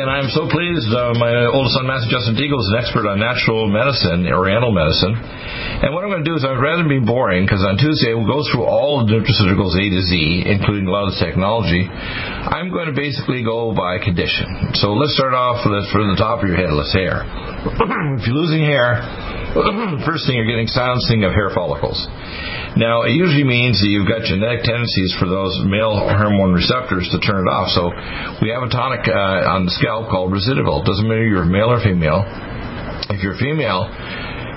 And I'm so pleased. Uh, my oldest son, Matthew Justin Deagle, is an expert on natural medicine, Oriental medicine. And what I'm going to do is, I'd rather be boring, because on Tuesday we'll go through all of the nutraceuticals A to Z, including a lot of the technology. I'm going to basically go by condition. So let's start off with from the top of your head, let's hair. if you're losing hair, first thing you're getting silencing of hair follicles. Now, it usually means that you've got genetic tendencies for those male hormone receptors to turn it off. So we have a tonic uh, on the scalp called Residual. Doesn't matter if you're male or female. If you're female,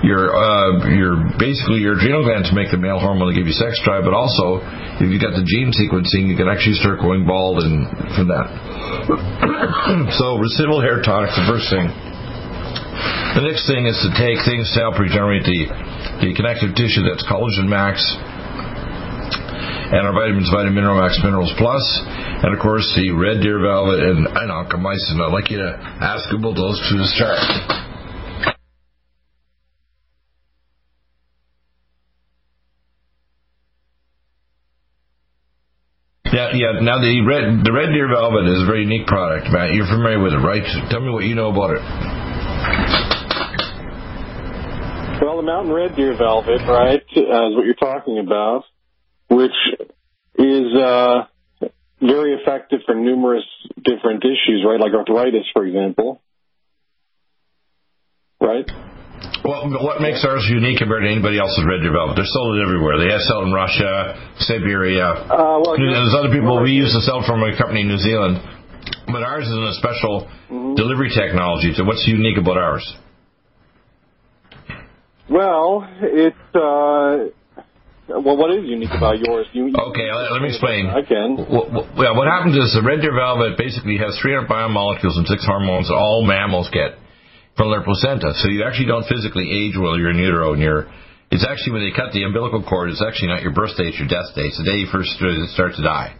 your uh, your basically your adrenal glands make the male hormone to give you sex drive, but also if you've got the gene sequencing, you can actually start going bald and from that. so residual hair tonic, the first thing. The next thing is to take things to help regenerate the the connective tissue that's Collagen Max, and our vitamins, Vitamin Mineral Max Minerals Plus, and of course the Red Deer Velvet and, and. I'd like you to ask about those two to start. Yeah, yeah. Now the red the red deer velvet is a very unique product, Matt. You're familiar with it, right? Tell me what you know about it. Well, the mountain red deer velvet, right, uh, is what you're talking about, which is uh, very effective for numerous different issues, right, like arthritis, for example. Right? Well, what makes ours unique compared to anybody else's red velvet? They're sold everywhere. They have sold in Russia, Siberia. Uh, well, There's other people we used to sell from a company in New Zealand, but ours is a special mm-hmm. delivery technology. So, what's unique about ours? Well, it's uh, well, what is unique about yours? You, okay, let, let, me explain. I can. Well, well, what happens is the red deer velvet basically has 300 biomolecules and six hormones that all mammals get from their placenta. So you actually don't physically age while you're in utero, and you're. It's actually when they cut the umbilical cord. It's actually not your birth date, it's your death date. It's the day you first start to die.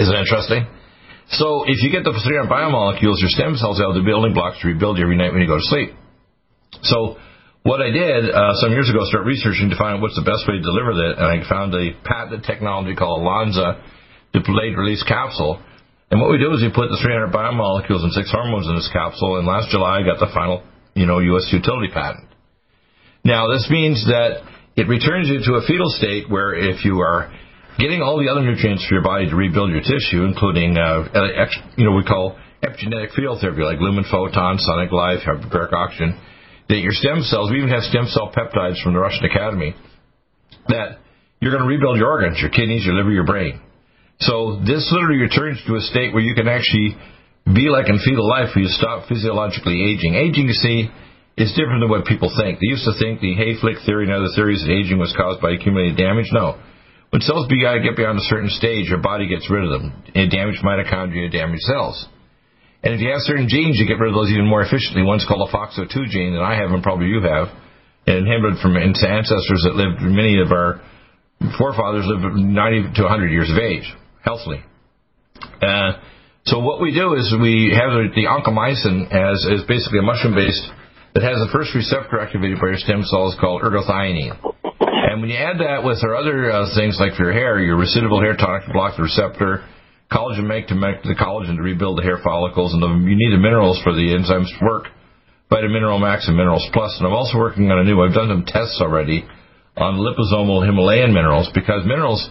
Isn't that interesting? So if you get the 300 biomolecules, your stem cells have the building blocks to rebuild you every night when you go to sleep. So what I did uh, some years ago, start researching to find out what's the best way to deliver that, and I found a patented technology called Lonza delayed release capsule. And what we do is we put the 300 biomolecules and six hormones in this capsule, and last July I got the final, you know, U.S. utility patent. Now this means that it returns you to a fetal state where if you are getting all the other nutrients for your body to rebuild your tissue, including, uh, you know, we call epigenetic field therapy like lumen photon, sonic life, hyperbaric oxygen that your stem cells, we even have stem cell peptides from the Russian Academy, that you're going to rebuild your organs, your kidneys, your liver, your brain. So this literally returns to a state where you can actually be like in fetal life where you stop physiologically aging. Aging, you see, is different than what people think. They used to think the Hayflick theory and other theories that aging was caused by accumulated damage. No. When cells begin to get beyond a certain stage, your body gets rid of them. Damaged mitochondria, damaged cells. And if you have certain genes, you get rid of those even more efficiently. One's called a FOXO2 gene that I have and probably you have, and inherited from ancestors that lived, many of our forefathers lived 90 to 100 years of age, healthily. Uh, so what we do is we have the oncomycin as is basically a mushroom based that has the first receptor activated by your stem cells called ergothioneine. And when you add that with our other uh, things like for your hair, your residual hair tonic to block the receptor, collagen max to make the collagen to rebuild the hair follicles, and the, you need the minerals for the enzymes to work. Vitamin Mineral Max and Minerals Plus, and I'm also working on a new. I've done some tests already on liposomal Himalayan minerals because minerals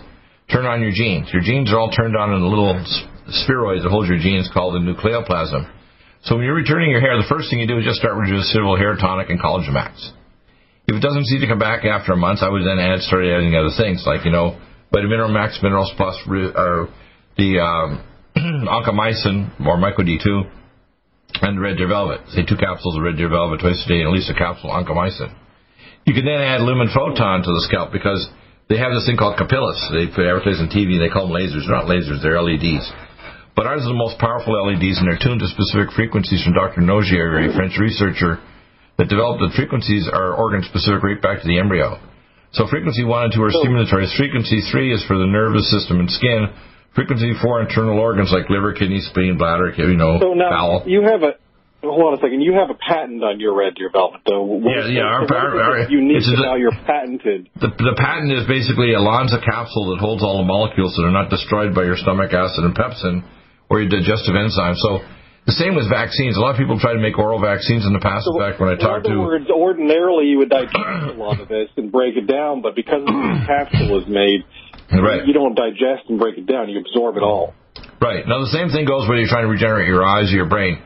turn on your genes. Your genes are all turned on in a little spheroid that holds your genes called the nucleoplasm. So when you're returning your hair, the first thing you do is just start with your residual hair tonic and collagen max. If it doesn't seem to come back after a month, I would then add start adding other things like you know vitamin mineral max, minerals plus, uh, the um, oncomycin or myco D2 and the red deer velvet. Say two capsules of red deer velvet twice a day and at least a capsule of oncomycin. You can then add lumen photon to the scalp because they have this thing called capillus. They put advertise on TV. And they call them lasers. They're not lasers. They're LEDs. But ours are the most powerful LEDs, and they're tuned to specific frequencies from Dr. Nogier, a French researcher that developed the frequencies are organ specific right back to the embryo. So frequency one and two are stimulatory. Frequency three is for the nervous system and skin. Frequency for internal organs like liver, kidney, spleen, bladder, you know, so now bowel. You have a hold on a second. You have a patent on your red deer velvet, though. What yeah, yeah. Our, our, our, unique now you're patented. The, the patent is basically a Lonza capsule that holds all the molecules that are not destroyed by your stomach acid and pepsin or your digestive enzyme. So the same with vaccines. A lot of people try to make oral vaccines in the past. So, in fact, when I talk to words, ordinarily you would digest a lot of this and break it down, but because the capsule is made, right. you don't digest and break it down. You absorb it all. Right. Now the same thing goes when you're trying to regenerate your eyes or your brain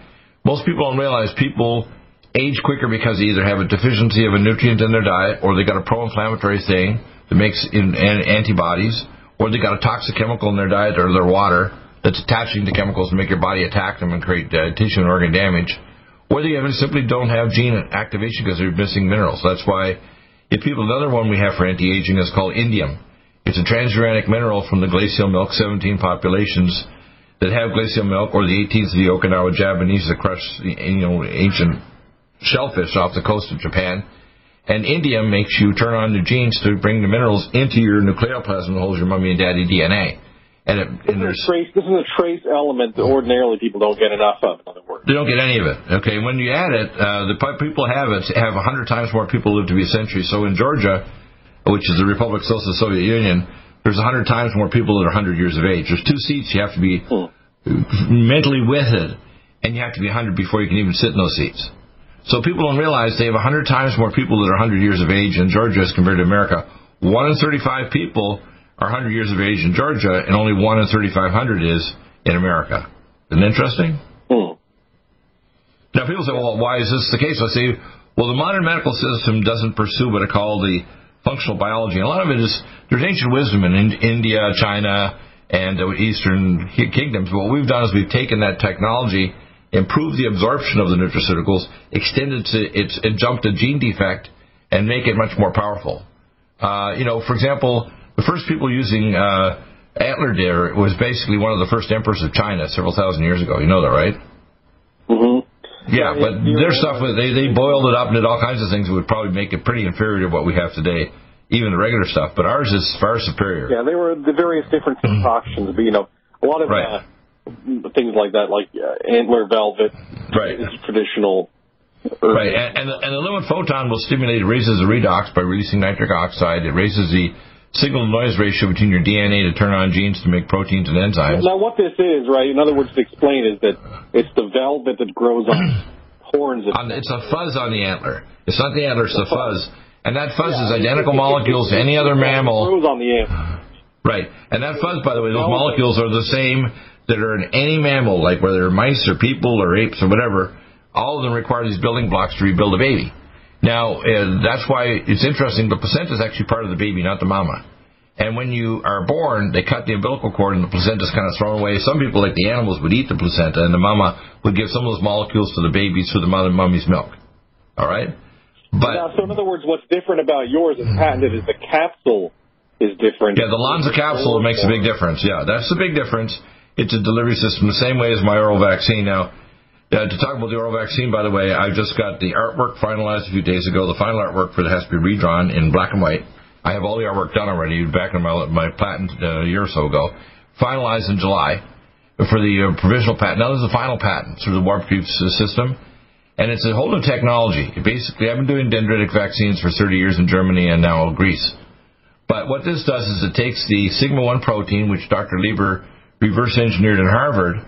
most people don't realize people age quicker because they either have a deficiency of a nutrient in their diet or they got a pro-inflammatory thing that makes in, an, antibodies or they got a toxic chemical in their diet or their water that's attaching to chemicals to make your body attack them and create uh, tissue and organ damage or they simply don't have gene activation because they're missing minerals. That's why if people, another one we have for anti-aging is called indium. It's a transuranic mineral from the glacial milk 17 populations that have glacial milk, or the 18th of the Okinawa Japanese that crush you know ancient shellfish off the coast of Japan. And indium makes you turn on the genes to bring the minerals into your nucleoplasm that holds your mommy and daddy DNA. And, it, and this, is trace, this is a trace element that ordinarily people don't get enough of. In other words, they don't get any of it. Okay, when you add it, uh, the people have it have a 100 times more people live to be a century. So in Georgia, which is the Republic of the Soviet Union, there's 100 times more people that are 100 years of age. There's two seats you have to be mentally with it, and you have to be 100 before you can even sit in those seats. So people don't realize they have 100 times more people that are 100 years of age in Georgia as compared to America. 1 in 35 people are 100 years of age in Georgia, and only 1 in 3,500 is in America. Isn't that interesting? Now, people say, well, why is this the case? I say, well, the modern medical system doesn't pursue what I call the functional biology. And a lot of it is there's ancient wisdom in India, China, and the Eastern kingdoms. What we've done is we've taken that technology, improved the absorption of the nutraceuticals, extended to its a gene defect, and make it much more powerful. Uh, you know, for example, the first people using uh, antler deer was basically one of the first emperors of China several thousand years ago. You know that, right? Mm-hmm. Yeah, but their stuff was they they boiled it up and did all kinds of things that would probably make it pretty inferior to what we have today, even the regular stuff. But ours is far superior. Yeah, they were the various different concoctions, but you know, a lot of right. uh, things like that, like uh, antler velvet, right, is traditional. Right, and, and, the, and the lumen photon will stimulate, it raises the redox by releasing nitric oxide. It raises the signal to noise ratio between your DNA to turn on genes to make proteins and enzymes. Now, what this is, right? In other words, to explain is that it's the velvet that grows on horns. On, it's a fuzz on the antler. It's not the antler; it's the fuzz. And that fuzz yeah, is identical it, molecules to any other mammal. Grows on the antler. Right, and that fuzz, by the way, those molecules are the same that are in any mammal, like whether mice or people or apes or whatever. All of them require these building blocks to rebuild a baby. Now, uh, that's why it's interesting. The placenta is actually part of the baby, not the mama. And when you are born, they cut the umbilical cord and the placenta is kind of thrown away. Some people, like the animals, would eat the placenta, and the mama would give some of those molecules to the babies through the mother mummy's milk. All right? But now, so in other words, what's different about yours is patented is the capsule is different. Yeah, the Lonza capsule makes a big difference. Yeah, that's the big difference. It's a delivery system the same way as my oral vaccine. Now, uh, to talk about the oral vaccine, by the way, I just got the artwork finalized a few days ago. The final artwork for it has to be redrawn in black and white. I have all the artwork done already back in my my patent uh, a year or so ago. Finalized in July for the uh, provisional patent. Now this is the final patent through the warp speed system, and it's a whole new technology. Basically, I've been doing dendritic vaccines for 30 years in Germany and now Greece. But what this does is it takes the sigma 1 protein, which Dr. Lieber reverse engineered in Harvard,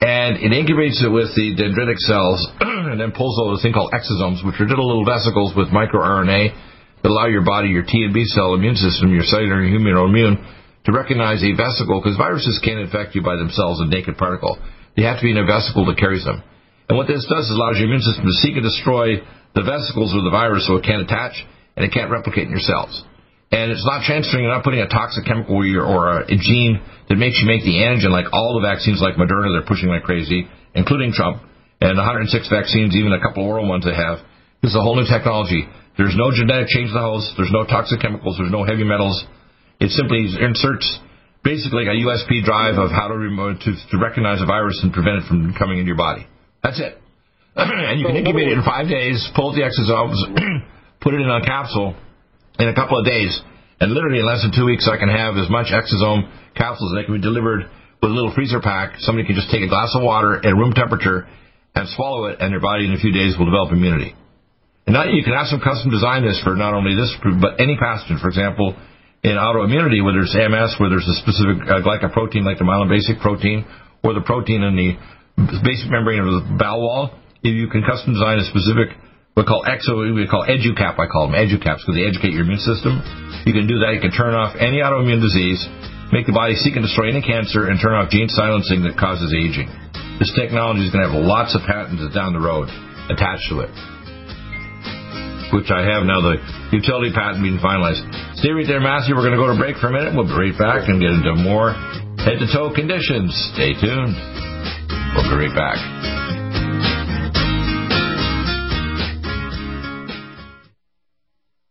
and it incubates it with the dendritic cells and then pulls out a thing called exosomes, which are little, little vesicles with microRNA that allow your body, your T and B cell immune system, your cellular and immune, to recognize a vesicle, because viruses can't infect you by themselves, a naked particle. They have to be in a vesicle that carries them. And what this does is allows your immune system to seek and destroy the vesicles of the virus so it can't attach and it can't replicate in your cells. And it's not transferring, you're not putting a toxic chemical or a gene that makes you make the antigen like all the vaccines like Moderna they're pushing like crazy, including Trump, and 106 vaccines, even a couple oral ones they have. This is a whole new technology. There's no genetic change in the host. There's no toxic chemicals. There's no heavy metals. It simply inserts basically a USB drive of how to, remote, to, to recognize a virus and prevent it from coming into your body. That's it. and you can incubate it in five days, pull the exosomes, put it in a capsule in a couple of days, and literally in less than two weeks I can have as much exosome capsules that can be delivered with a little freezer pack. Somebody can just take a glass of water at room temperature and swallow it, and their body in a few days will develop immunity. And now you can have some custom design this for not only this, but any pathogen. For example, in autoimmunity, where there's MS, where there's a specific uh, glycoprotein like the myelin-basic protein, or the protein in the basic membrane of the bowel wall, if you can custom design a specific we call exo, we call educap, I call them educaps because they educate your immune system. You can do that. You can turn off any autoimmune disease, make the body seek and destroy any cancer, and turn off gene silencing that causes aging. This technology is going to have lots of patents down the road attached to it which I have now, the utility patent being finalized. Stay right there, Matthew. We're going to go to break for a minute. We'll be right back and get into more head to toe conditions. Stay tuned. We'll be right back.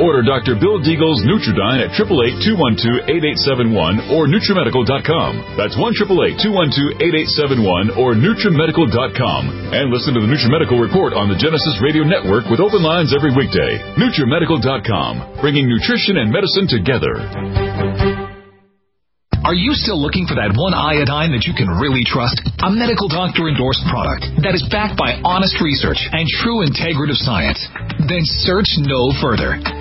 Order Dr. Bill Deagle's Nutriodine at 888-212-8871 or NutriMedical.com. That's 1-888-212-8871 or NutriMedical.com. And listen to the NutriMedical Report on the Genesis Radio Network with open lines every weekday. NutriMedical.com, bringing nutrition and medicine together. Are you still looking for that one iodine that you can really trust? A medical doctor endorsed product that is backed by honest research and true integrative science? Then search no further.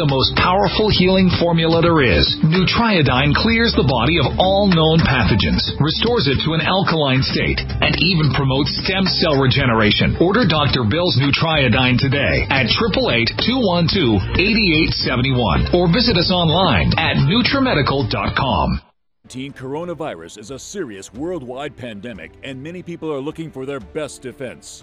the most powerful healing formula there is. Nutriodine clears the body of all known pathogens, restores it to an alkaline state, and even promotes stem cell regeneration. Order Dr. Bill's Nutriodine today at 888-212-8871 or visit us online at NutriMedical.com. Coronavirus is a serious worldwide pandemic, and many people are looking for their best defense.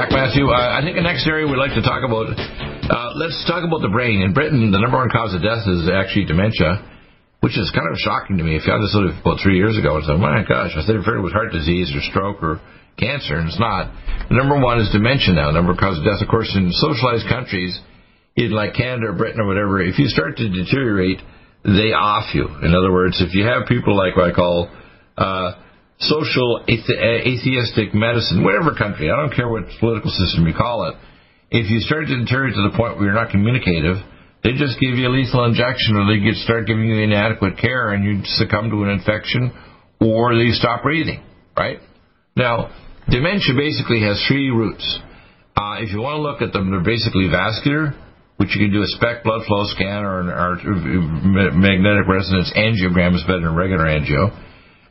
back, Matthew. Uh, I think the next area we'd like to talk about, uh, let's talk about the brain. In Britain, the number one cause of death is actually dementia, which is kind of shocking to me. If you had this about three years ago, I said, my gosh, I said it was heart disease or stroke or cancer, and it's not. The number one is dementia now, number one cause of death. Of course, in socialized countries, in like Canada or Britain or whatever, if you start to deteriorate, they off you. In other words, if you have people like what I call uh, social atheistic medicine, whatever country, I don't care what political system you call it, if you start to deteriorate to the point where you're not communicative, they just give you a lethal injection or they get start giving you inadequate care and you succumb to an infection or they stop breathing, right? Now, dementia basically has three roots. Uh, if you want to look at them, they're basically vascular, which you can do a SPECT blood flow scan or, or magnetic resonance angiogram is better than regular angio.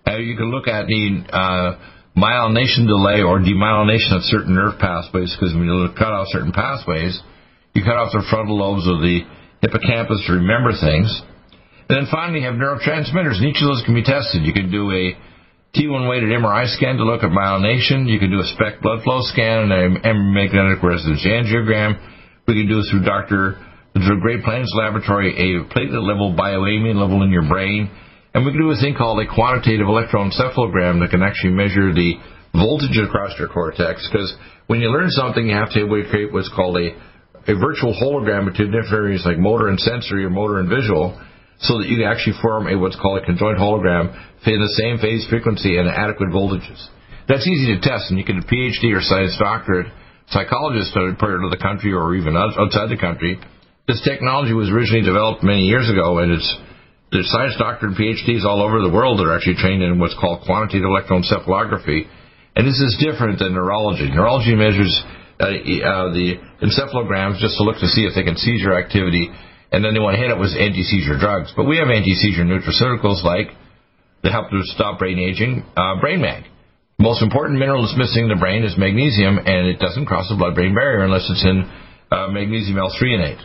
Uh, you can look at the uh, myelination delay or demyelination of certain nerve pathways because when you cut off certain pathways, you cut off the frontal lobes of the hippocampus to remember things. And then finally, you have neurotransmitters, and each of those can be tested. You can do a T1 weighted MRI scan to look at myelination. You can do a SPECT blood flow scan and a magnetic resonance angiogram. We can do through Dr. through Great Plains Laboratory a platelet level bioamine level in your brain. And we can do a thing called a quantitative electroencephalogram that can actually measure the voltage across your cortex. Because when you learn something, you have to create what's called a, a virtual hologram between different areas like motor and sensory or motor and visual so that you can actually form a what's called a conjoint hologram in the same phase frequency and adequate voltages. That's easy to test, and you can get a PhD or science doctorate psychologist are part of the country or even outside the country. This technology was originally developed many years ago, and it's there's science doctorate and PhDs all over the world that are actually trained in what's called quantitative electroencephalography. And this is different than neurology. Neurology measures uh, uh, the encephalograms just to look to see if they can seizure activity, and then they want to hit it with anti-seizure drugs. But we have anti-seizure nutraceuticals like they help to stop brain aging, uh, Brain Mag most important mineral that's missing in the brain is magnesium, and it doesn't cross the blood-brain barrier unless it's in uh, magnesium L-threonate.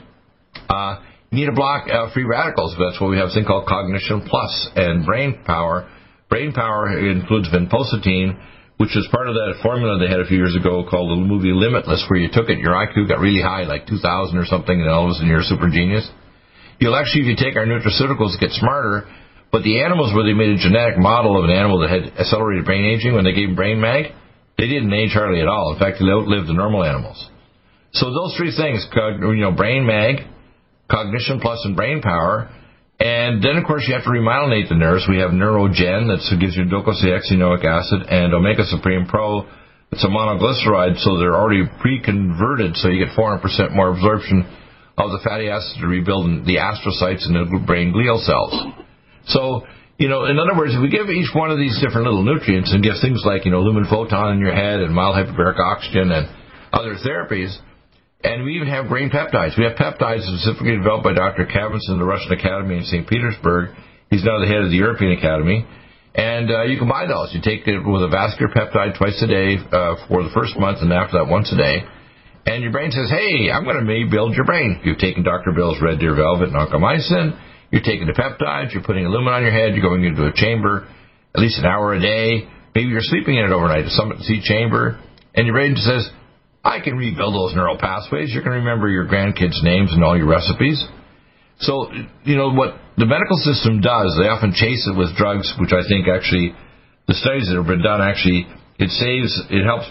Uh, you need to block uh, free radicals. That's why we have a thing called Cognition Plus and Brain Power. Brain Power includes vinpocetine, which is part of that formula they had a few years ago called the movie Limitless, where you took it, your IQ got really high, like 2,000 or something, and all of a sudden you're a super genius. You'll actually, if you take our nutraceuticals, get smarter but the animals where they made a genetic model of an animal that had accelerated brain aging when they gave brain mag, they didn't age hardly at all. In fact, they outlived the normal animals. So those three things, you know, brain mag, cognition plus, and brain power. And then, of course, you have to remyelinate the nerves. We have Neurogen that gives you docosahexaenoic acid and Omega Supreme Pro. It's a monoglyceride, so they're already pre-converted, so you get 400% more absorption of the fatty acids to rebuild the astrocytes and the brain glial cells. So, you know, in other words, if we give each one of these different little nutrients and give things like, you know, lumen photon in your head and mild hyperbaric oxygen and other therapies, and we even have brain peptides. We have peptides specifically developed by Dr. In the Russian Academy in St. Petersburg. He's now the head of the European Academy. And uh, you can buy those. You take it with a vascular peptide twice a day uh, for the first month, and after that, once a day. And your brain says, hey, I'm going to maybe build your brain. You've taken Dr. Bill's Red Deer Velvet and Oncomycin you're taking the peptides, you're putting aluminum on your head, you're going into a chamber at least an hour a day. Maybe you're sleeping in it overnight, a summit sea chamber, and your brain says, I can rebuild those neural pathways. You can remember your grandkids' names and all your recipes. So, you know, what the medical system does, they often chase it with drugs, which I think actually, the studies that have been done actually, it saves, it helps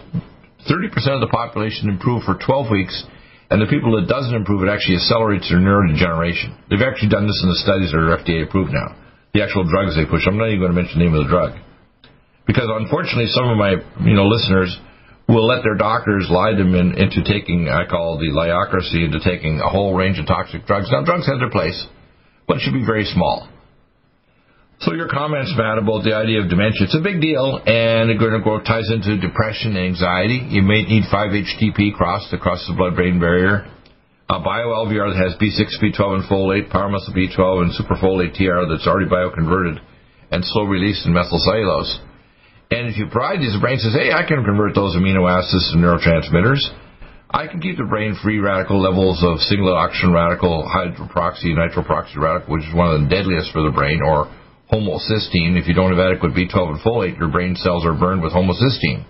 30% of the population improve for 12 weeks and the people that doesn't improve, it actually accelerates their neurodegeneration. They've actually done this in the studies that are FDA approved now. The actual drugs they push. I'm not even going to mention the name of the drug. Because unfortunately, some of my you know listeners will let their doctors lie them in, into taking, I call the liocracy, into taking a whole range of toxic drugs. Now, drugs have their place, but it should be very small. So your comments, Matt, about the idea of dementia, it's a big deal, and it going to ties into depression and anxiety. You may need 5-HTP crossed across the blood-brain barrier. A bio-LVR that has B6, B12, and folate, muscle B12, and superfolate TR that's already bioconverted and slow release in methylcellulose. And if you provide these, the brain says, hey, I can convert those amino acids to neurotransmitters. I can keep the brain free radical levels of single oxygen radical, hydroperoxy, nitroperoxy radical, which is one of the deadliest for the brain, or homocysteine. If you don't have adequate B12 and folate, your brain cells are burned with homocysteine.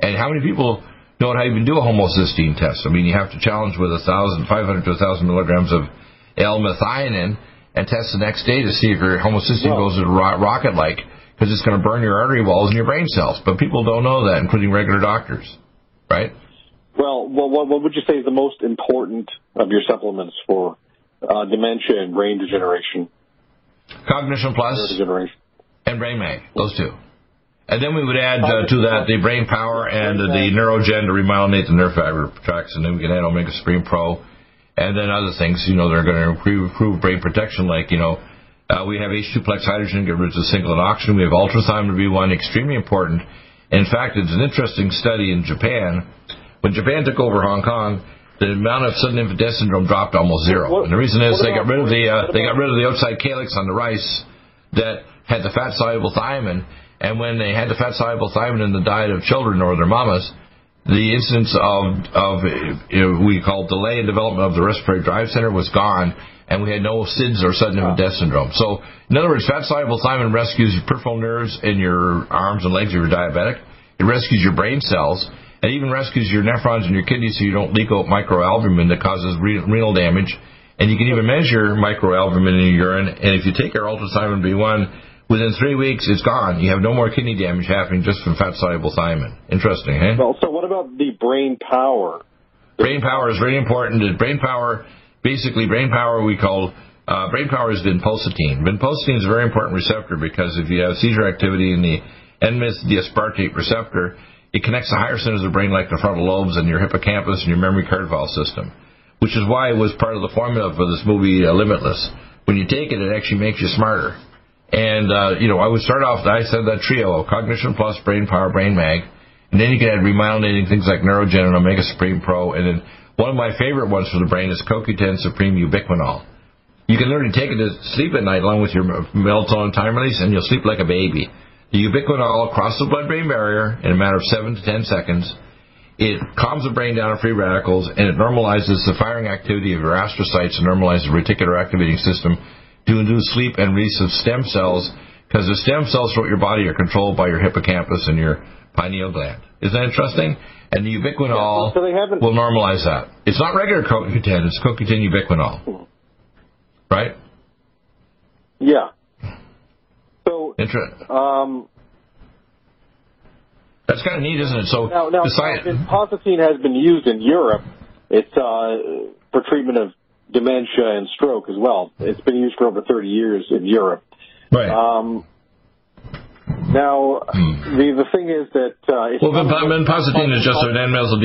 And how many people know how you can do a homocysteine test? I mean, you have to challenge with a thousand, five hundred to a thousand milligrams of L-methionine and test the next day to see if your homocysteine goes at rocket like because it's going to burn your artery walls and your brain cells. But people don't know that, including regular doctors, right? Well, what, what would you say is the most important of your supplements for uh, dementia and brain degeneration? Cognition Plus and Brain Mag, those two. And then we would add uh, to that the brain power and uh, the neurogen to remyelinate the nerve fiber tracts, and then we can add Omega Supreme Pro, and then other things, you know, that are going to improve, improve brain protection, like, you know, uh, we have H2-plex hydrogen, get rid of singlet oxygen. We have ultrathymine B1, extremely important. In fact, it's an interesting study in Japan. When Japan took over Hong Kong, the amount of sudden infant death syndrome dropped almost zero. What, and the reason is they got rid of the uh, they got rid of the outside calyx on the rice that had the fat soluble thiamine, and when they had the fat soluble thiamine in the diet of children or their mamas, the incidence of of you know, we call delay in development of the respiratory drive center was gone, and we had no SIDS or sudden infant death syndrome. So, in other words, fat soluble thiamine rescues your peripheral nerves in your arms and legs if you're diabetic. It rescues your brain cells. It even rescues your nephrons and your kidneys so you don't leak out microalbumin that causes re- renal damage. And you can even measure microalbumin in your urine. And if you take our ultrathymine B1, within three weeks it's gone. You have no more kidney damage happening just from fat soluble thiamine. Interesting, eh? Well, so what about the brain power? Brain power is very important. Brain power basically brain power we call uh, brain power is vinpocetine. Vinpocetine is a very important receptor because if you have seizure activity in the N-meth aspartate receptor, it connects the higher centers of the brain like the frontal lobes and your hippocampus and your memory card file system, which is why it was part of the formula for this movie uh, Limitless. When you take it, it actually makes you smarter. And, uh, you know, I would start off, I said that trio of Cognition Plus, Brain Power, Brain Mag, and then you can add remyelinating things like Neurogen and Omega Supreme Pro, and then one of my favorite ones for the brain is CoQ10 Supreme Ubiquinol. You can literally take it to sleep at night along with your melatonin time release, and you'll sleep like a baby. The ubiquinol crosses the blood-brain barrier in a matter of 7 to 10 seconds. It calms the brain down of free radicals, and it normalizes the firing activity of your astrocytes and normalizes the reticular activating system to induce sleep and release of stem cells, because the stem cells throughout your body are controlled by your hippocampus and your pineal gland. Isn't that interesting? And the ubiquinol yeah, so will normalize that. It's not regular CoQ10, it's CoQ10 ubiquinol. Right? Yeah. So, um, that's kind of neat, isn't it? So, now, now, vinpocetine has been used in Europe. It's uh, for treatment of dementia and stroke as well. It's been used for over 30 years in Europe. right. Um, now, Hmm. the the thing is that uh, well, not- vinpocetine is just an N-methyl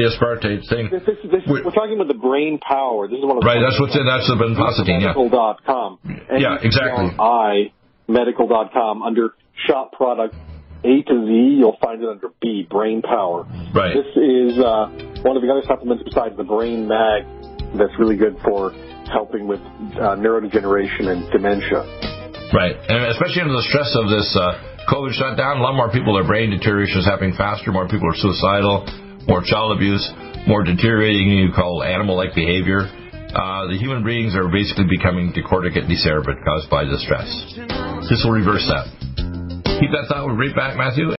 thing. This, this, this, Wait. we're talking about the brain power. This is one of the Right, that's what's in, that's the vinpocetine, yeah. Medical.com. Yeah, exactly. I medical.com under shop product A to Z. You'll find it under B, brain power. Right. This is uh, one of the other supplements besides the brain mag that's really good for helping with uh, neurodegeneration and dementia. Right, and especially under the stress of this uh, COVID shut down, a lot more people, their brain deterioration is happening faster. More people are suicidal, more child abuse, more deteriorating, you call animal-like behavior. Uh, the human beings are basically becoming decorticate and caused by the stress. This will reverse that. Keep that thought. We'll be right back, Matthew.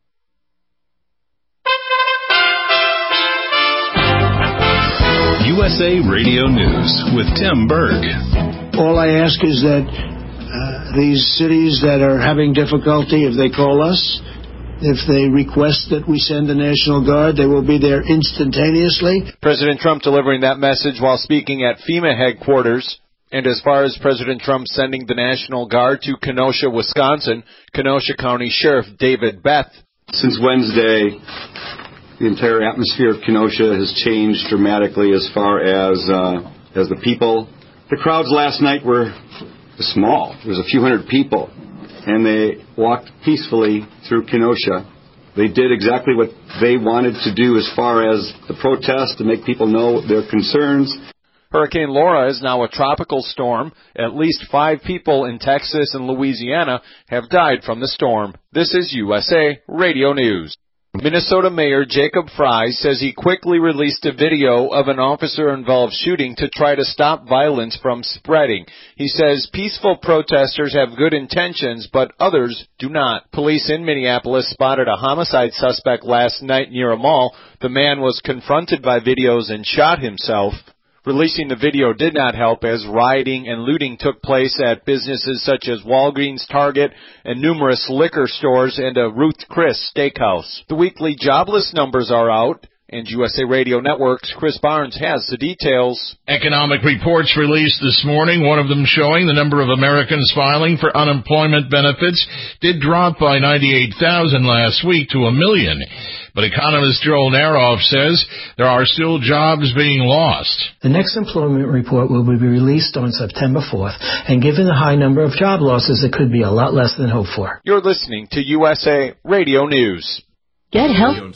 USA Radio News with Tim Berg. All I ask is that uh, these cities that are having difficulty, if they call us, if they request that we send the National Guard, they will be there instantaneously. President Trump delivering that message while speaking at FEMA headquarters. And as far as President Trump sending the National Guard to Kenosha, Wisconsin, Kenosha County Sheriff David Beth. Since Wednesday, the entire atmosphere of Kenosha has changed dramatically as far as uh, as the people. The crowds last night were small. There was a few hundred people, and they walked peacefully through Kenosha. They did exactly what they wanted to do as far as the protest to make people know their concerns. Hurricane Laura is now a tropical storm. At least five people in Texas and Louisiana have died from the storm. This is USA Radio News. Minnesota Mayor Jacob Frey says he quickly released a video of an officer-involved shooting to try to stop violence from spreading. He says peaceful protesters have good intentions, but others do not. Police in Minneapolis spotted a homicide suspect last night near a mall. The man was confronted by videos and shot himself. Releasing the video did not help as rioting and looting took place at businesses such as Walgreens, Target, and numerous liquor stores and a Ruth Chris steakhouse. The weekly jobless numbers are out. And USA Radio Network's Chris Barnes has the details. Economic reports released this morning, one of them showing the number of Americans filing for unemployment benefits did drop by 98,000 last week to a million. But economist Joel Naroff says there are still jobs being lost. The next employment report will be released on September 4th, and given the high number of job losses, it could be a lot less than hoped for. You're listening to USA Radio News. Get help.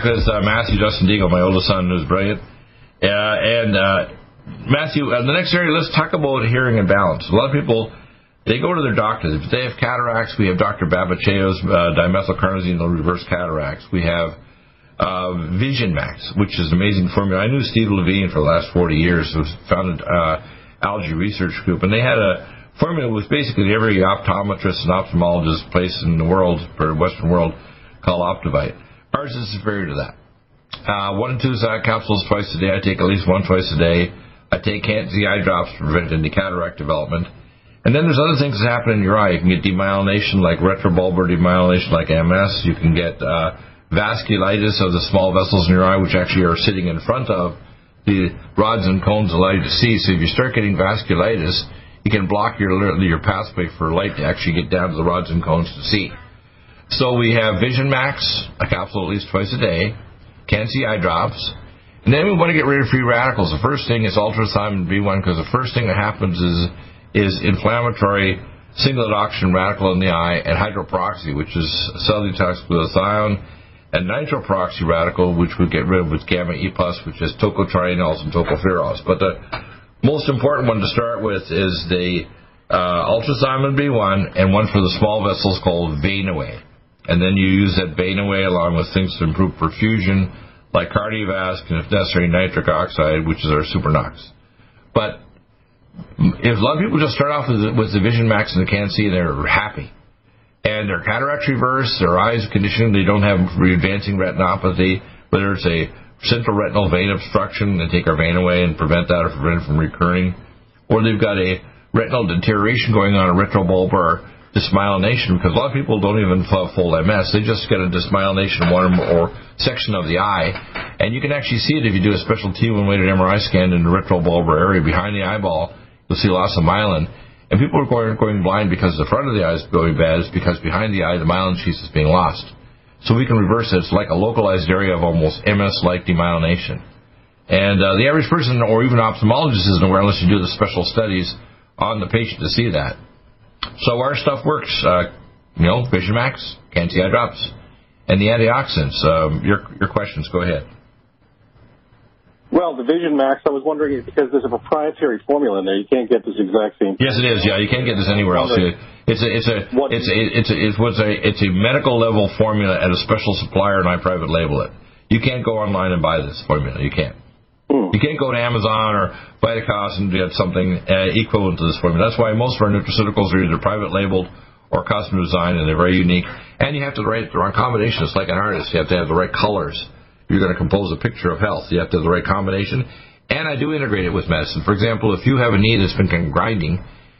back with uh, Matthew Justin Deagle, my oldest son, who's brilliant. Uh, and uh, Matthew, uh, the next area, let's talk about hearing and balance. A lot of people, they go to their doctors. If they have cataracts, we have Dr. Babacheo's uh, dimethylcarnosine reverse cataracts. We have uh, Vision Max, which is an amazing formula. I knew Steve Levine for the last 40 years, who founded uh, Allergy Research Group, and they had a formula with basically every optometrist and ophthalmologist place in the world, or Western world, called Optivite. Ours is superior to that. Uh, one and two Zyme capsules twice a day. I take at least one twice a day. I take Can-C eye drops to prevent any cataract development. And then there's other things that happen in your eye. You can get demyelination like retrobulbar demyelination like MS. You can get uh, vasculitis of the small vessels in your eye, which actually are sitting in front of the rods and cones allow you to see. So if you start getting vasculitis, you can block your your pathway for light to actually get down to the rods and cones to see. So we have Vision Max, a capsule at least twice a day, Can-C eye drops, and then we want to get rid of free radicals. The first thing is ultrathymine B1 because the first thing that happens is is inflammatory singlet oxygen radical in the eye and hydroperoxy, which is cell detox glutathione, and nitroperoxy radical, which we get rid of with gamma E plus, which is tocotrienols and tocopherols. But the most important one to start with is the uh, ultrathymine B1 and one for the small vessels called Vein-Away. And then you use that Vein-Away along with things to improve perfusion, like cardiovasc and if necessary nitric oxide, which is our supernox. But if a lot of people just start off with with the Vision Max and the Can-C, they're happy. And their cataracts reverse, their eyes conditioned, they don't have advancing retinopathy, whether it's a central retinal vein obstruction, they take our Vein-Away and prevent that or prevent it from recurring, or they've got a retinal deterioration going on, a retrobulbar dysmyelination, because a lot of people don't even have full MS. They just get a dysmyelination in one or section of the eye. And you can actually see it if you do a special T1 weighted MRI scan in the retrobulbar area behind the eyeball. You'll see loss of myelin. And people are going, going blind because the front of the eye is going bad. It's because behind the eye, the myelin sheath is being lost. So we can reverse it. It's like a localized area of almost MS-like demyelination. And uh, the average person or even ophthalmologist isn't aware unless you do the special studies on the patient to see that. So our stuff works. Uh, you know, Vision Max, Can-C eye drops, and the antioxidants. Um, your your questions. Go ahead. Well, the Vision Max, I was wondering if because there's a proprietary formula in there, you can't get this exact same. Yes, it is. Yeah, you can't get this anywhere else. It's a it's a it's a it's a it was a it's a medical level formula at a special supplier, and I private label it. You can't go online and buy this formula. You can't. Hmm. You can't go to Amazon or Vitacost and get something uh, equivalent to this formula. That's why most of our nutraceuticals are either private labeled or custom designed, and they're very unique. And you have to write the right combination. It's like an artist. You have to have the right colors you're going to compose a picture of health. You have to have the right combination. And I do integrate it with medicine. For example, if you have a knee that's been grinding,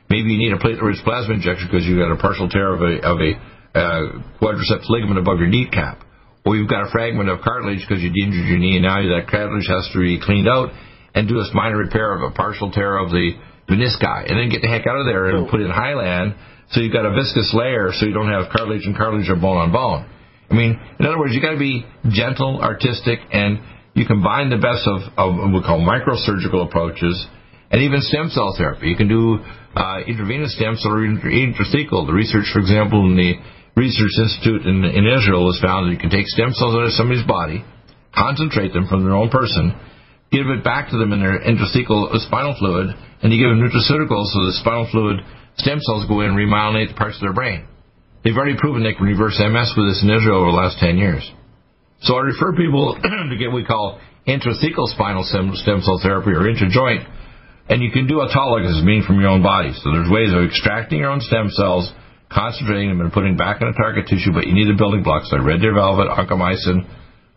maybe you need a platelet-rich plasma injection because you've got a partial tear of a, of a uh, quadriceps ligament above your kneecap. Or you've got a fragment of cartilage because you injured your knee and now that cartilage has to be cleaned out and do a minor repair of a partial tear of the menisci. And then get the heck out of there and put in Hyland so you've got a viscous layer so you don't have cartilage and cartilage are bone on bone. I mean, in other words, you've got to be gentle, artistic, and you combine the best of, of what we call microsurgical approaches and even stem cell therapy. You can do uh, intravenous stem cell or intrathecal. The research, for example, in the Research Institute in, in Israel has found that you can take stem cells out of somebody's body, concentrate them from their own person, give it back to them in their intrathecal spinal fluid, and you give them nutraceuticals so the spinal fluid stem cells go in and remyelinate the parts of their brain. They've already proven they can reverse MS with this in Israel over the last 10 years. So I refer people to get what we call intrathecal spinal stem, stem cell therapy or intrajoint, and you can do autologous, meaning from your own body. So there's ways of extracting your own stem cells, concentrating them and putting back in a target tissue, but you need the building blocks like red deer velvet, oncomycin,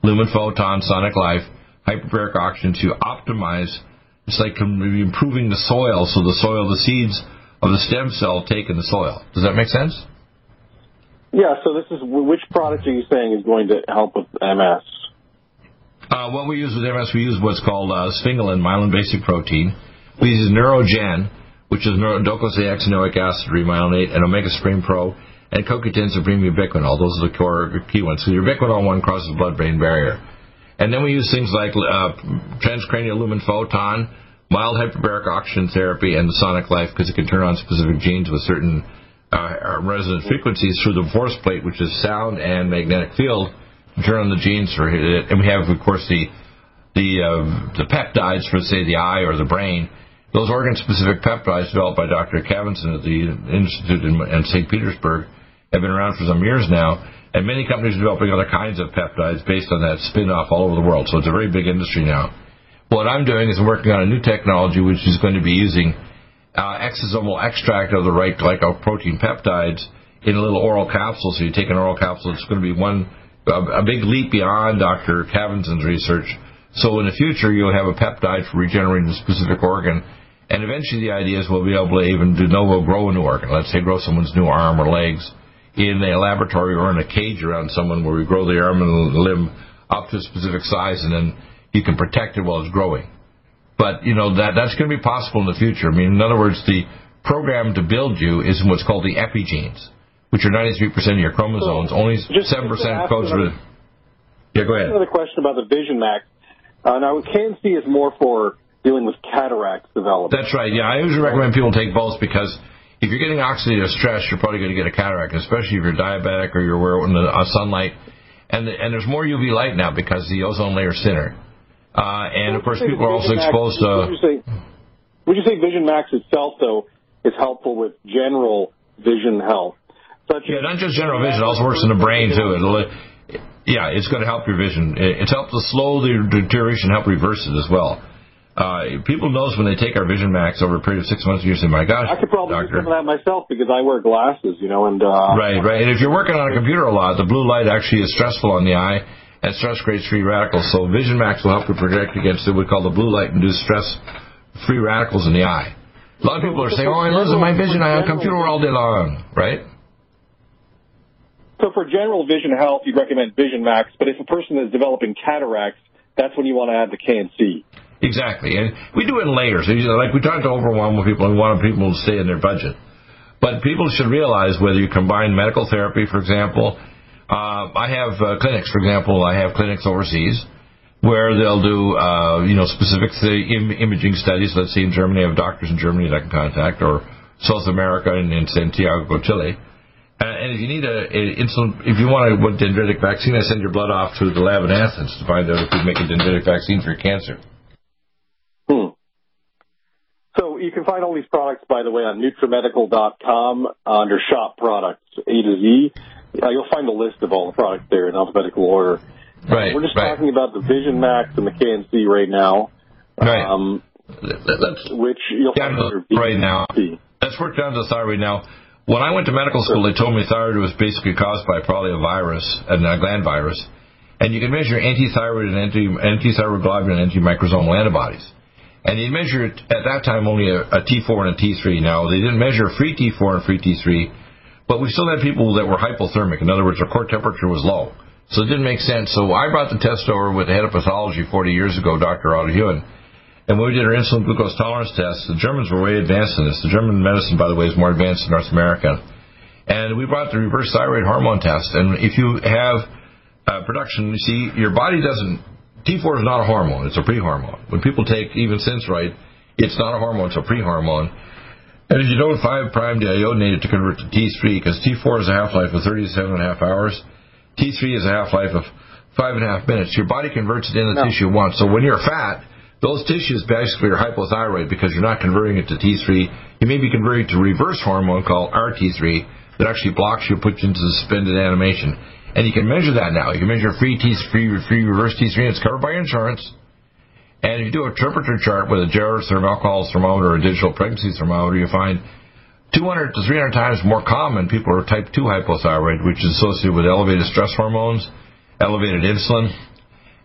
lumen photon, sonic life, hyperbaric oxygen to optimize. It's like improving the soil so the soil, the seeds of the stem cell take in the soil. Does that make sense? Yeah, so this is which product are you saying is going to help with MS? Uh, what we use with MS, we use what's called uh, sphingolin, myelin basic protein. We use Neurogen, which is docosahexaenoic acid remyelinate, and Omega Supreme Pro, and CoQ10 Supreme Ubiquinol. Those are the core key ones. So the ubiquinol one crosses the blood-brain barrier. And then we use things like uh, transcranial lumen photon, mild hyperbaric oxygen therapy, and the sonic life because it can turn on specific genes with certain uh, resonant frequencies through the force plate, which is sound and magnetic field, turn on the genes for it. And we have, of course, the the uh, the peptides for say the eye or the brain. Those organ-specific peptides developed by Dr. Khavinson at the Institute in, in St. Petersburg have been around for some years now, and many companies are developing other kinds of peptides based on that spin-off all over the world. So it's a very big industry now. What I'm doing is I'm working on a new technology which is going to be using uh, exosomal extract of the right glycoprotein peptides in a little oral capsule. So you take an oral capsule, it's going to be one a, a big leap beyond Dr. Khavinson's research. So in the future, you'll have a peptide for regenerating a specific organ. And eventually, the idea is we'll be able to even de novo grow a new organ. Let's say grow someone's new arm or legs in a laboratory or in a cage around someone where we grow the arm and the limb up to a specific size, and then you can protect it while it's growing. But you know that that's going to be possible in the future. I mean, in other words, the program to build you is what's called the epigenes, which are 93% of your chromosomes. So, Only 7% codes for. Yeah, go ahead. Another question about the Vision Max. Uh, now, Can-C is more for dealing with cataracts development. That's right. Yeah, I usually recommend people take both because if you're getting oxidative stress, you're probably going to get a cataract, especially if you're diabetic or you're wearing the uh, sunlight. And and there's more UV light now because the ozone layer is thinner. Uh, and of course, people are also exposed to. Would you, say, would you say Vision Max itself, though, is helpful with general vision health? Such yeah, not just general vision. It also works in the brain too. It'll, yeah, it's going to help your vision. It's helped to slow the deterioration, help reverse it as well. Uh, people notice when they take our Vision Max over a period of six months, you say, "My gosh, I could probably doctor. do some of that myself because I wear glasses, you know." And uh, right, right. And if you're working on a computer a lot, the blue light actually is stressful on the eye and stress creates free radicals. So Vision Max will help to protect against what we call the blue light-induced stress free radicals in the eye. A lot of people are saying, "Oh, I lose my vision. I on computer all day long," right? So for general vision health, you'd recommend Vision Max. But if a person is developing cataracts, that's when you want to add the Can-C. Exactly, and we do it in layers. Like we try to overwhelm people and want people to stay in their budget. But people should realize whether you combine medical therapy, for example, uh, I have uh, clinics, for example, I have clinics overseas where they'll do, uh, you know, specific th- Im- imaging studies. Let's say in Germany, I have doctors in Germany that I can contact, or South America and in Santiago, Chile. Uh, and if you need a, a, insulin, if you want a dendritic vaccine, I send your blood off to the lab in Athens to find out if we make a dendritic vaccine for your cancer. Hmm. So you can find all these products, by the way, on NutriMedical.com under Shop Products A to Z. Uh, you'll find a list of all the products there in alphabetical order. Right. We're just right. talking about the Vision Max and the Can-C right now. Right. Um, Let's which you'll find to, right now. Let's work down to the thyroid now. When I went to medical school, they told me thyroid was basically caused by probably a virus, a gland virus, and you can measure anti-thyroid and anti anti-thyroid globulin and antimicrosomal antibodies. And they measured at that time only a a T4 and a T3. Now they didn't measure free T4 and free T3, but we still had people that were hypothermic. In other words, their core temperature was low, so it didn't make sense. So I brought the test over with the head of pathology 40 years ago, Dr. Otto Hewen. And when we did our insulin glucose tolerance test, the Germans were way advanced in this. The German medicine, by the way, is more advanced in North America. And we brought the reverse thyroid hormone test. And if you have uh, production, you see, your body doesn't. T4 is not a hormone; it's a pre-hormone. When people take even Synthroid, it's not a hormone; it's a pre-hormone. And if you don't 5 prime deiodinate it to convert to T3, because T4 is a half-life of 37 and a half hours, T3 is a half-life of five and a half minutes. Your body converts it in the tissue once. So when you're fat, those tissues basically are hypothyroid because you're not converting it to T3. You may be converting to reverse hormone called RT3 that actually blocks you, puts you into suspended animation. And you can measure that now. You can measure free T3, free reverse T3, and it's covered by insurance. And if you do a temperature chart with a Jarrett thermalcohol thermometer or a digital pregnancy thermometer, you find 200 to 300 times more common people are type 2 hypothyroid, which is associated with elevated stress hormones, elevated insulin,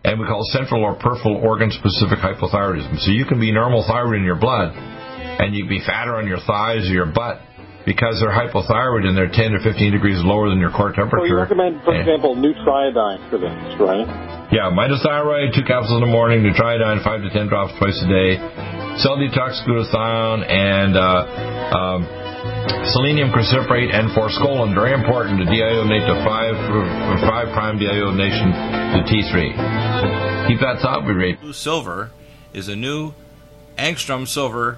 and we call central or peripheral organ specific hypothyroidism. So you can be normal thyroid in your blood, and you can be fatter on your thighs or your butt because they're hypothyroid and they're 10 or 15 degrees lower than your core temperature. So you temperature. recommend, for And- example, Nutriodine for this, right? yeah, mitothyroid, two capsules in the morning, Nutriodine, five to ten drops twice a day, cell detox glutathione, and uh, um, selenium cruciferate and forskolin. Very important to deiodinate to five for five prime deiodination to T3. Keep that thought we rate. Blue silver is a new angstrom silver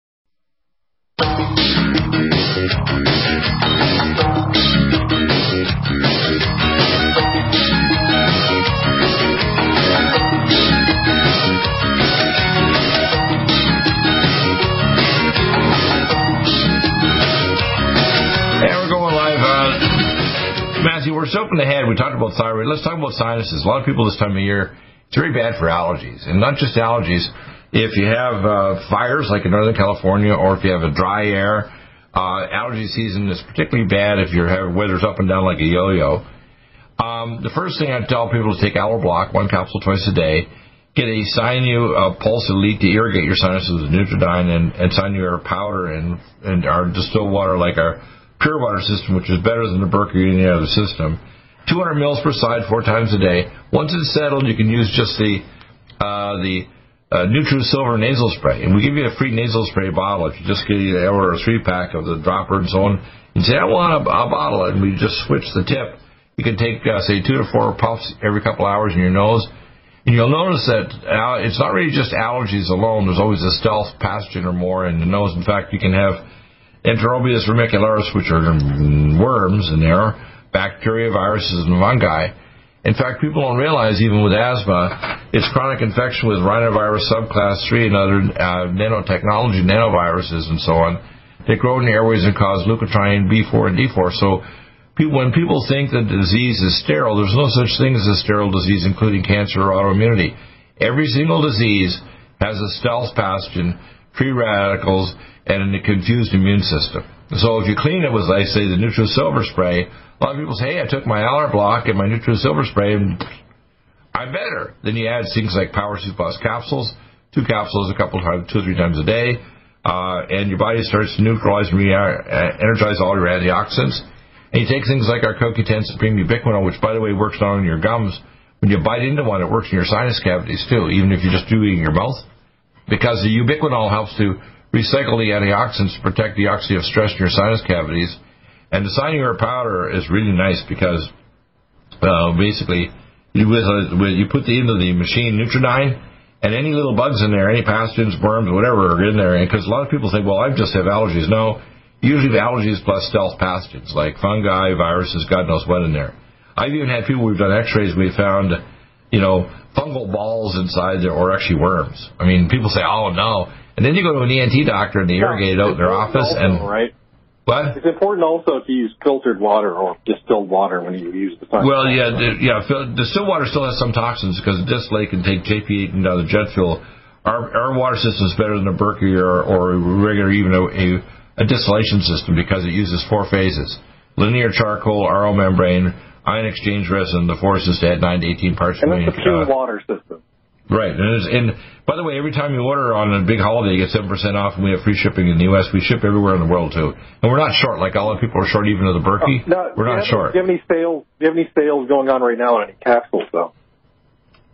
We're jumping ahead. We talked about thyroid. Let's talk about sinuses. A lot of people this time of year, it's very bad for allergies, and not just allergies. If you have uh, fires like in Northern California, or if you have a dry air, uh, allergy season is particularly bad if your weather's up and down like a yo-yo. Um, the first thing I tell people is take Aloe one capsule twice a day. Get a Sinu uh, Pulse Elite to irrigate your sinuses with Nutriodine and, and Sinu powder and, and our distilled water like our pure water system, which is better than the Berkey or any other system. 200 mils per side, four times a day. Once it's settled, you can use just the uh, the uh, Silver nasal spray, and we give you a free nasal spray bottle if you just get an order a three pack of the dropper and so on. You say, I want a, a bottle, and we just switch the tip. You can take uh, say two to four puffs every couple hours in your nose, and you'll notice that uh, it's not really just allergies alone. There's always a stealth pathogen or more in the nose. In fact, you can have Enterobius vermicularis, which are worms in there, bacteria, viruses, and fungi. In fact, people don't realize even with asthma, it's chronic infection with rhinovirus subclass 3 and other uh, nanotechnology, nanoviruses, and so on. They grow in the airways and cause leukotriene B4 and D4. So when people think that disease is sterile, there's no such thing as a sterile disease, including cancer or autoimmunity. Every single disease has a stealth pathogen, free radicals, and a confused immune system. So if you clean it with, I say, the neutral Silver spray, a lot of people say, hey, I took my Aloe Block and my neutral Silver spray, and I'm better. Then you add things like Power Plus capsules, two capsules a couple times, two or three times a day, uh, and your body starts to neutralize and re- uh, all your antioxidants. And you take things like our CoQ10 Supreme Ubiquinol, which, by the way, works not on your gums. When you bite into one, it works in your sinus cavities too, even if you're just doing it in your mouth, because the ubiquinol helps to recycle the antioxidants to protect the oxidative stress in your sinus cavities. And the Sinuair powder is really nice because uh, basically you, with, uh, with, you put the into the machine Nutriodine, and any little bugs in there, any pathogens, worms, whatever are in there. Because a lot of people think, well, I just have allergies. No, usually the allergies plus stealth pathogens like fungi, viruses, God knows what in there. I've even had people we've done X-rays. We found, you know, fungal balls inside there, or actually worms. I mean, people say, oh no, and then you go to an ENT doctor and they irrigate it out in their office. Also, and right. What? It's important also to use filtered water or distilled water when you use the. Well, yeah, the, yeah. Distilled water still has some toxins because distillate can take JP8 and other jet fuel. Our our water system is better than a Berkey or or regular even a, a, a distillation system because it uses four phases: linear charcoal, RO membrane, ion exchange resin. The force is to add nine to eighteen parts per million. And it's a pure uh, water system. Right, and, and by the way, every time you order on a big holiday, you get seven percent off, and we have free shipping in the U.S. We ship everywhere in the world too, and we're not short. Like a lot of people are short, even of the Berkey. Oh, no, we're not short. Do you have any sales? Do you have any sales going on right now on any capsules though?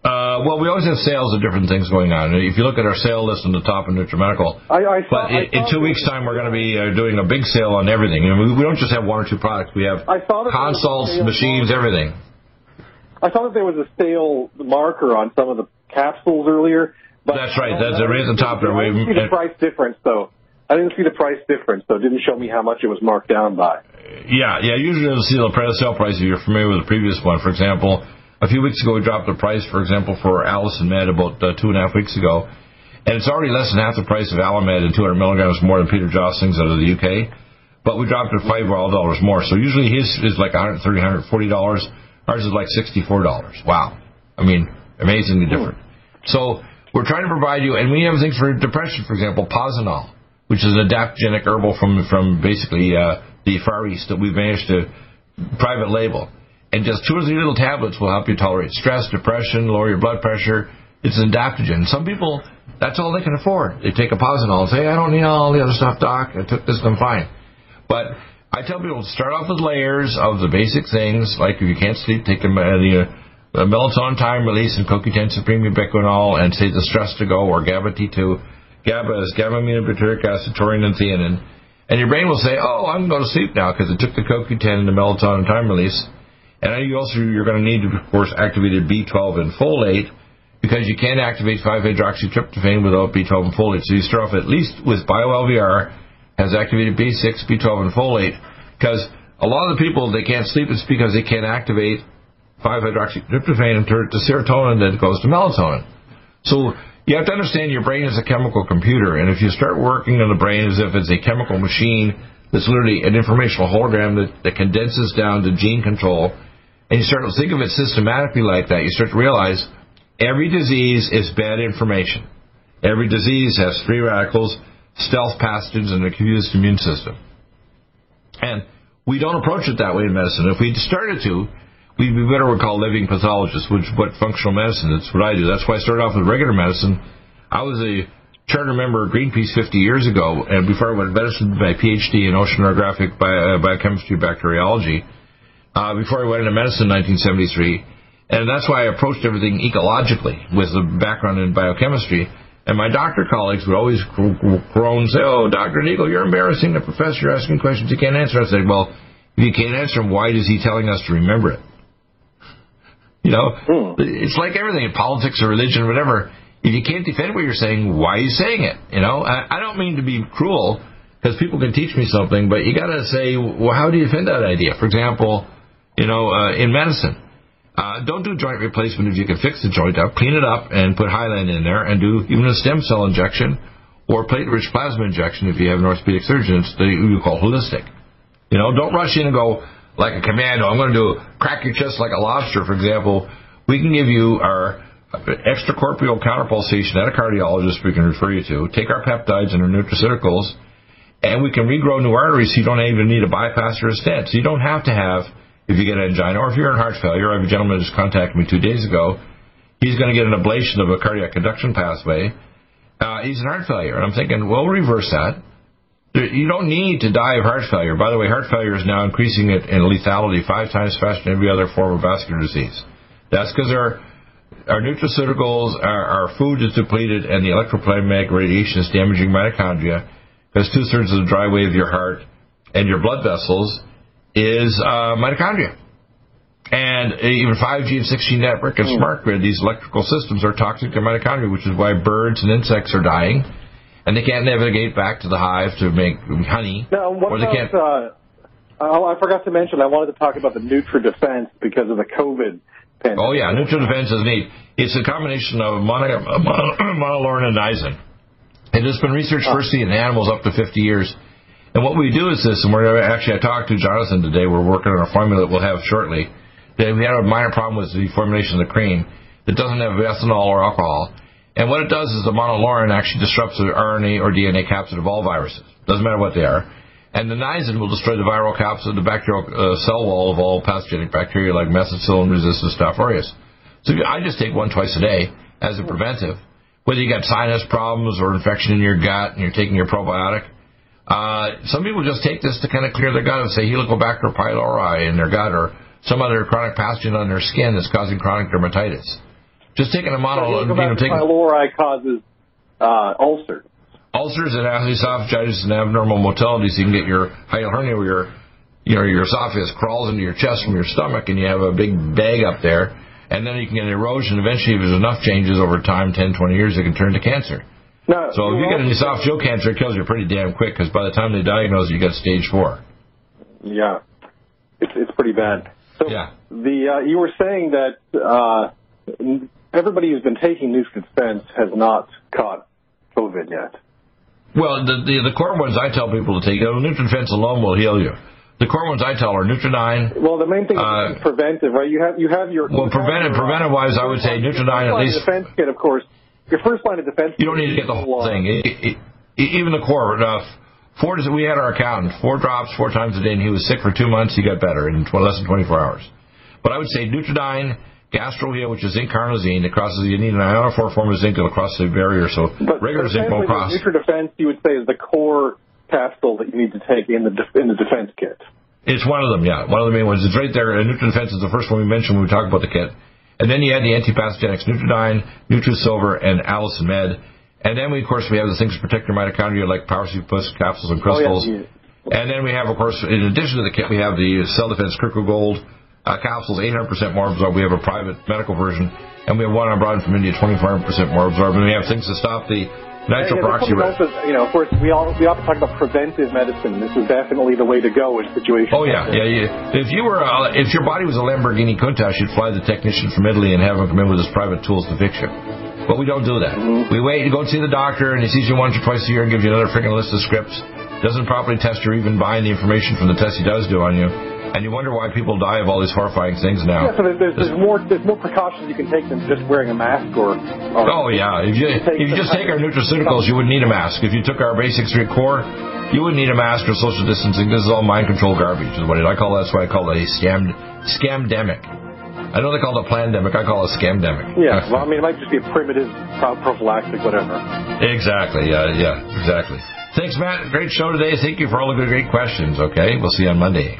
Uh, well, we always have sales of different things going on. If you look at our sale list on the top of NutriMedical, I, I saw, but in, in two weeks' time, we're going to be uh, doing a big sale on everything. You know, we, don't just have one or two products. We have I there consults, machines, everything. I saw that there was a sale marker on some of the capsules earlier. But That's right. That's right at the top there. I didn't see the price difference though. I didn't see the price difference, so it didn't show me how much it was marked down by. Yeah, yeah. Usually you'll see the sale price if you're familiar with the previous one. For example, a few weeks ago we dropped the price, for example, for Allicin Med about uh, two and a half weeks ago, and it's already less than half the price of Allimed and 200 milligrams more than Peter Joslings out of the UK. But we dropped it five dollars more. So usually his is like 130, 140 dollars. Ours is like 64 dollars. Wow. I mean, amazingly different. So we're trying to provide you, and we have things for depression, for example, Posinol, which is an adaptogenic herbal from from basically uh, the Far East that we've managed to private label. And just two or three little tablets will help you tolerate stress, depression, lower your blood pressure. It's an adaptogen. Some people, that's all they can afford. They take a Posinol and say, I don't need all the other stuff, doc. I took this, I'm fine. But I tell people to start off with layers of the basic things, like if you can't sleep, take the, uh, the uh, melatonin time release and CoQ10 Supreme Ubiquinol and say the stress to go or GABA T2. GABA is gamma aminobutyric acid, taurine, and theanine. And your brain will say, oh, I'm going to sleep now because it took the CoQ10 and the melatonin time release. And you also, you're going to need, to, of course, activated B12 and folate because you can't activate 5-hydroxytryptophan without B12 and folate. So you start off at least with BioLVR, has activated B6, B12, and folate because a lot of the people, they can't sleep, it's because they can't activate 5-hydroxytryptophan and turn it to serotonin that goes to melatonin. So you have to understand your brain is a chemical computer, and if you start working on the brain as if it's a chemical machine that's literally an informational hologram that, that condenses down to gene control, and you start to think of it systematically like that, you start to realize every disease is bad information. Every disease has free radicals, stealth pathogens, and a confused immune system. And we don't approach it that way in medicine. If we started to, we'd be better what we call living pathologists, which what functional medicine. That's what I do. That's why I started off with regular medicine. I was a charter member of Greenpeace 50 years ago, and before I went to medicine, my PhD in oceanographic bio, uh, biochemistry, bacteriology. Uh, before I went into medicine in 1973, and that's why I approached everything ecologically with a background in biochemistry. And my doctor colleagues would always groan and say, "Oh, Doctor Deagle, you're embarrassing the professor. You're asking questions you can't answer." I said, "Well, if you can't answer them, why is he telling us to remember it?" You know, it's like everything in politics or religion or whatever. If you can't defend what you're saying, why are you saying it? You know, I, I don't mean to be cruel because people can teach me something, but you got to say, well, how do you defend that idea? For example, you know, uh, in medicine, uh, don't do joint replacement if you can fix the joint up. Clean it up and put Hyland in there and do even a stem cell injection or platelet-rich plasma injection if you have an orthopedic surgeon. The you call holistic. You know, don't rush in and go like a commando. I'm going to do crack your chest like a lobster, for example. We can give you our extracorporeal counterpulsation at a cardiologist we can refer you to. Take our peptides and our nutraceuticals, and we can regrow new arteries so you don't even need a bypass or a stent. So you don't have to have if you get angina or if you're in heart failure. I have a gentleman just contacted me two days ago. He's going to get an ablation of a cardiac conduction pathway. Uh, he's in heart failure, and I'm thinking, well, reverse that. You don't need to die of heart failure. By the way, heart failure is now increasing in lethality five times faster than every other form of vascular disease. That's because our our nutraceuticals, our, our food is depleted, and the electromagnetic radiation is damaging mitochondria. Because two thirds of the dry wave of your heart and your blood vessels is uh, mitochondria. And even 5G and 6G network and smart grid, these electrical systems are toxic to mitochondria, which is why birds and insects are dying, and they can't navigate back to the hive to make honey. Now, what or they about, can't. uh, oh, I forgot to mention, I wanted to talk about the NutriDefense because of the COVID pandemic. Oh yeah, NutriDefense is neat. It's a combination of mono, mono, monolaurin and niacin. It has been researched firstly in animals up to 50 years. And what we do is this, and we're actually I talked to Jonathan today. We're working on a formula that we'll have shortly. We had a minor problem with the formulation of the cream that doesn't have ethanol or alcohol. And what it does is the monolaurin actually disrupts the RNA or DNA capsid of all viruses. Doesn't matter what they are. And the niacin will destroy the viral capsid, the bacterial uh, cell wall of all pathogenic bacteria like methicillin-resistant Staph aureus. So I just take one twice a day as a preventive. Whether you got sinus problems or infection in your gut and you're taking your probiotic, uh, some people just take this to kind of clear their gut and say Helicobacter pylori in their gut or some other chronic pathogen on their skin that's causing chronic dermatitis. Just taking a mono, So, you know, taking pylori causes uh, ulcers. ulcers and esophagitis and abnormal motility, so you can get your hiatal hernia where your you know, your esophagus crawls into your chest from your stomach, and you have a big bag up there, and then you can get an erosion. Eventually, if there's enough changes over time, 10, 20 years, it can turn to cancer. No, So if you get an esophageal cancer, it kills you pretty damn quick because by the time they diagnose you, you got stage four. Yeah, it's it's pretty bad. So Yeah. the uh, you were saying that uh, everybody who's been taking NutriDefense has not caught COVID yet. Well, the the, the core ones I tell people to take, uh, NutriDefense alone will heal you. The core ones I tell are Nutriodine. Well, the main thing Uh, is preventive, right? You have you have your Well, preventive, preventive wise, I would say Nutriodine at least. defense kit, of course. Your first line of defense. You don't need to get the whole thing. It, it, it, even the core. Uh, four. We had our accountant four drops four times a day, and he was sick for two months. He got better in tw- less than 24 hours. But I would say Nutriodine, GastroHeal, which is zinc carnosine, it crosses. You need an ionophore form of zinc to cross the barrier, so But regular zinc won't cross. Defense, you would say, is the core capsule that you need to take in the def- in the defense kit. It's one of them, yeah. One of the main ones. It's right there. Nutridefense is the first one we mentioned when we talk about the kit. And then you add the antipathogenics Nutriodine, NutriSilver, and Allicin Med. And then we, of course, we have the things to protect your mitochondria like Power C capsules and crystals. Oh, yeah. And then we have, of course, in addition to the kit, we have the Cell Defense Critical Gold uh, capsules, 800% more absorbed. We have a private medical version. And we have one I brought in from India, 2500% more absorbed. And we have things to stop the And there's something nitroperoxy. that, you know, of course, we all we often talk about preventive medicine. This is definitely the way to go in situations. Oh yeah, yeah, yeah. If you were, uh, if your body was a Lamborghini Countach, you'd fly the technician from Italy and have him come in with his private tools to fix you. But we don't do that. We wait. You go and see the doctor, and he sees you once or twice a year and gives you another freaking list of scripts. Doesn't properly test you or even bind the information from the test he does do on you, and you wonder why people die of all these horrifying things now. Yeah, so there's, there's, there's more there's more precautions you can take than just wearing a mask or. or Oh yeah, if you if you just take our nutraceuticals, you wouldn't need a mask. If you took our basic three core, you wouldn't need a mask or social distancing. This is all mind control garbage. Is what it, I call. That's why I call it a scam scamdemic. I know they call it a pandemic. I call it a scamdemic. Yeah, well, I mean, it might just be a primitive prophylactic, whatever. Exactly. Yeah. Yeah. Exactly. Thanks, Matt. Great show today. Thank you for all the good, great questions. Okay, we'll see you on Monday.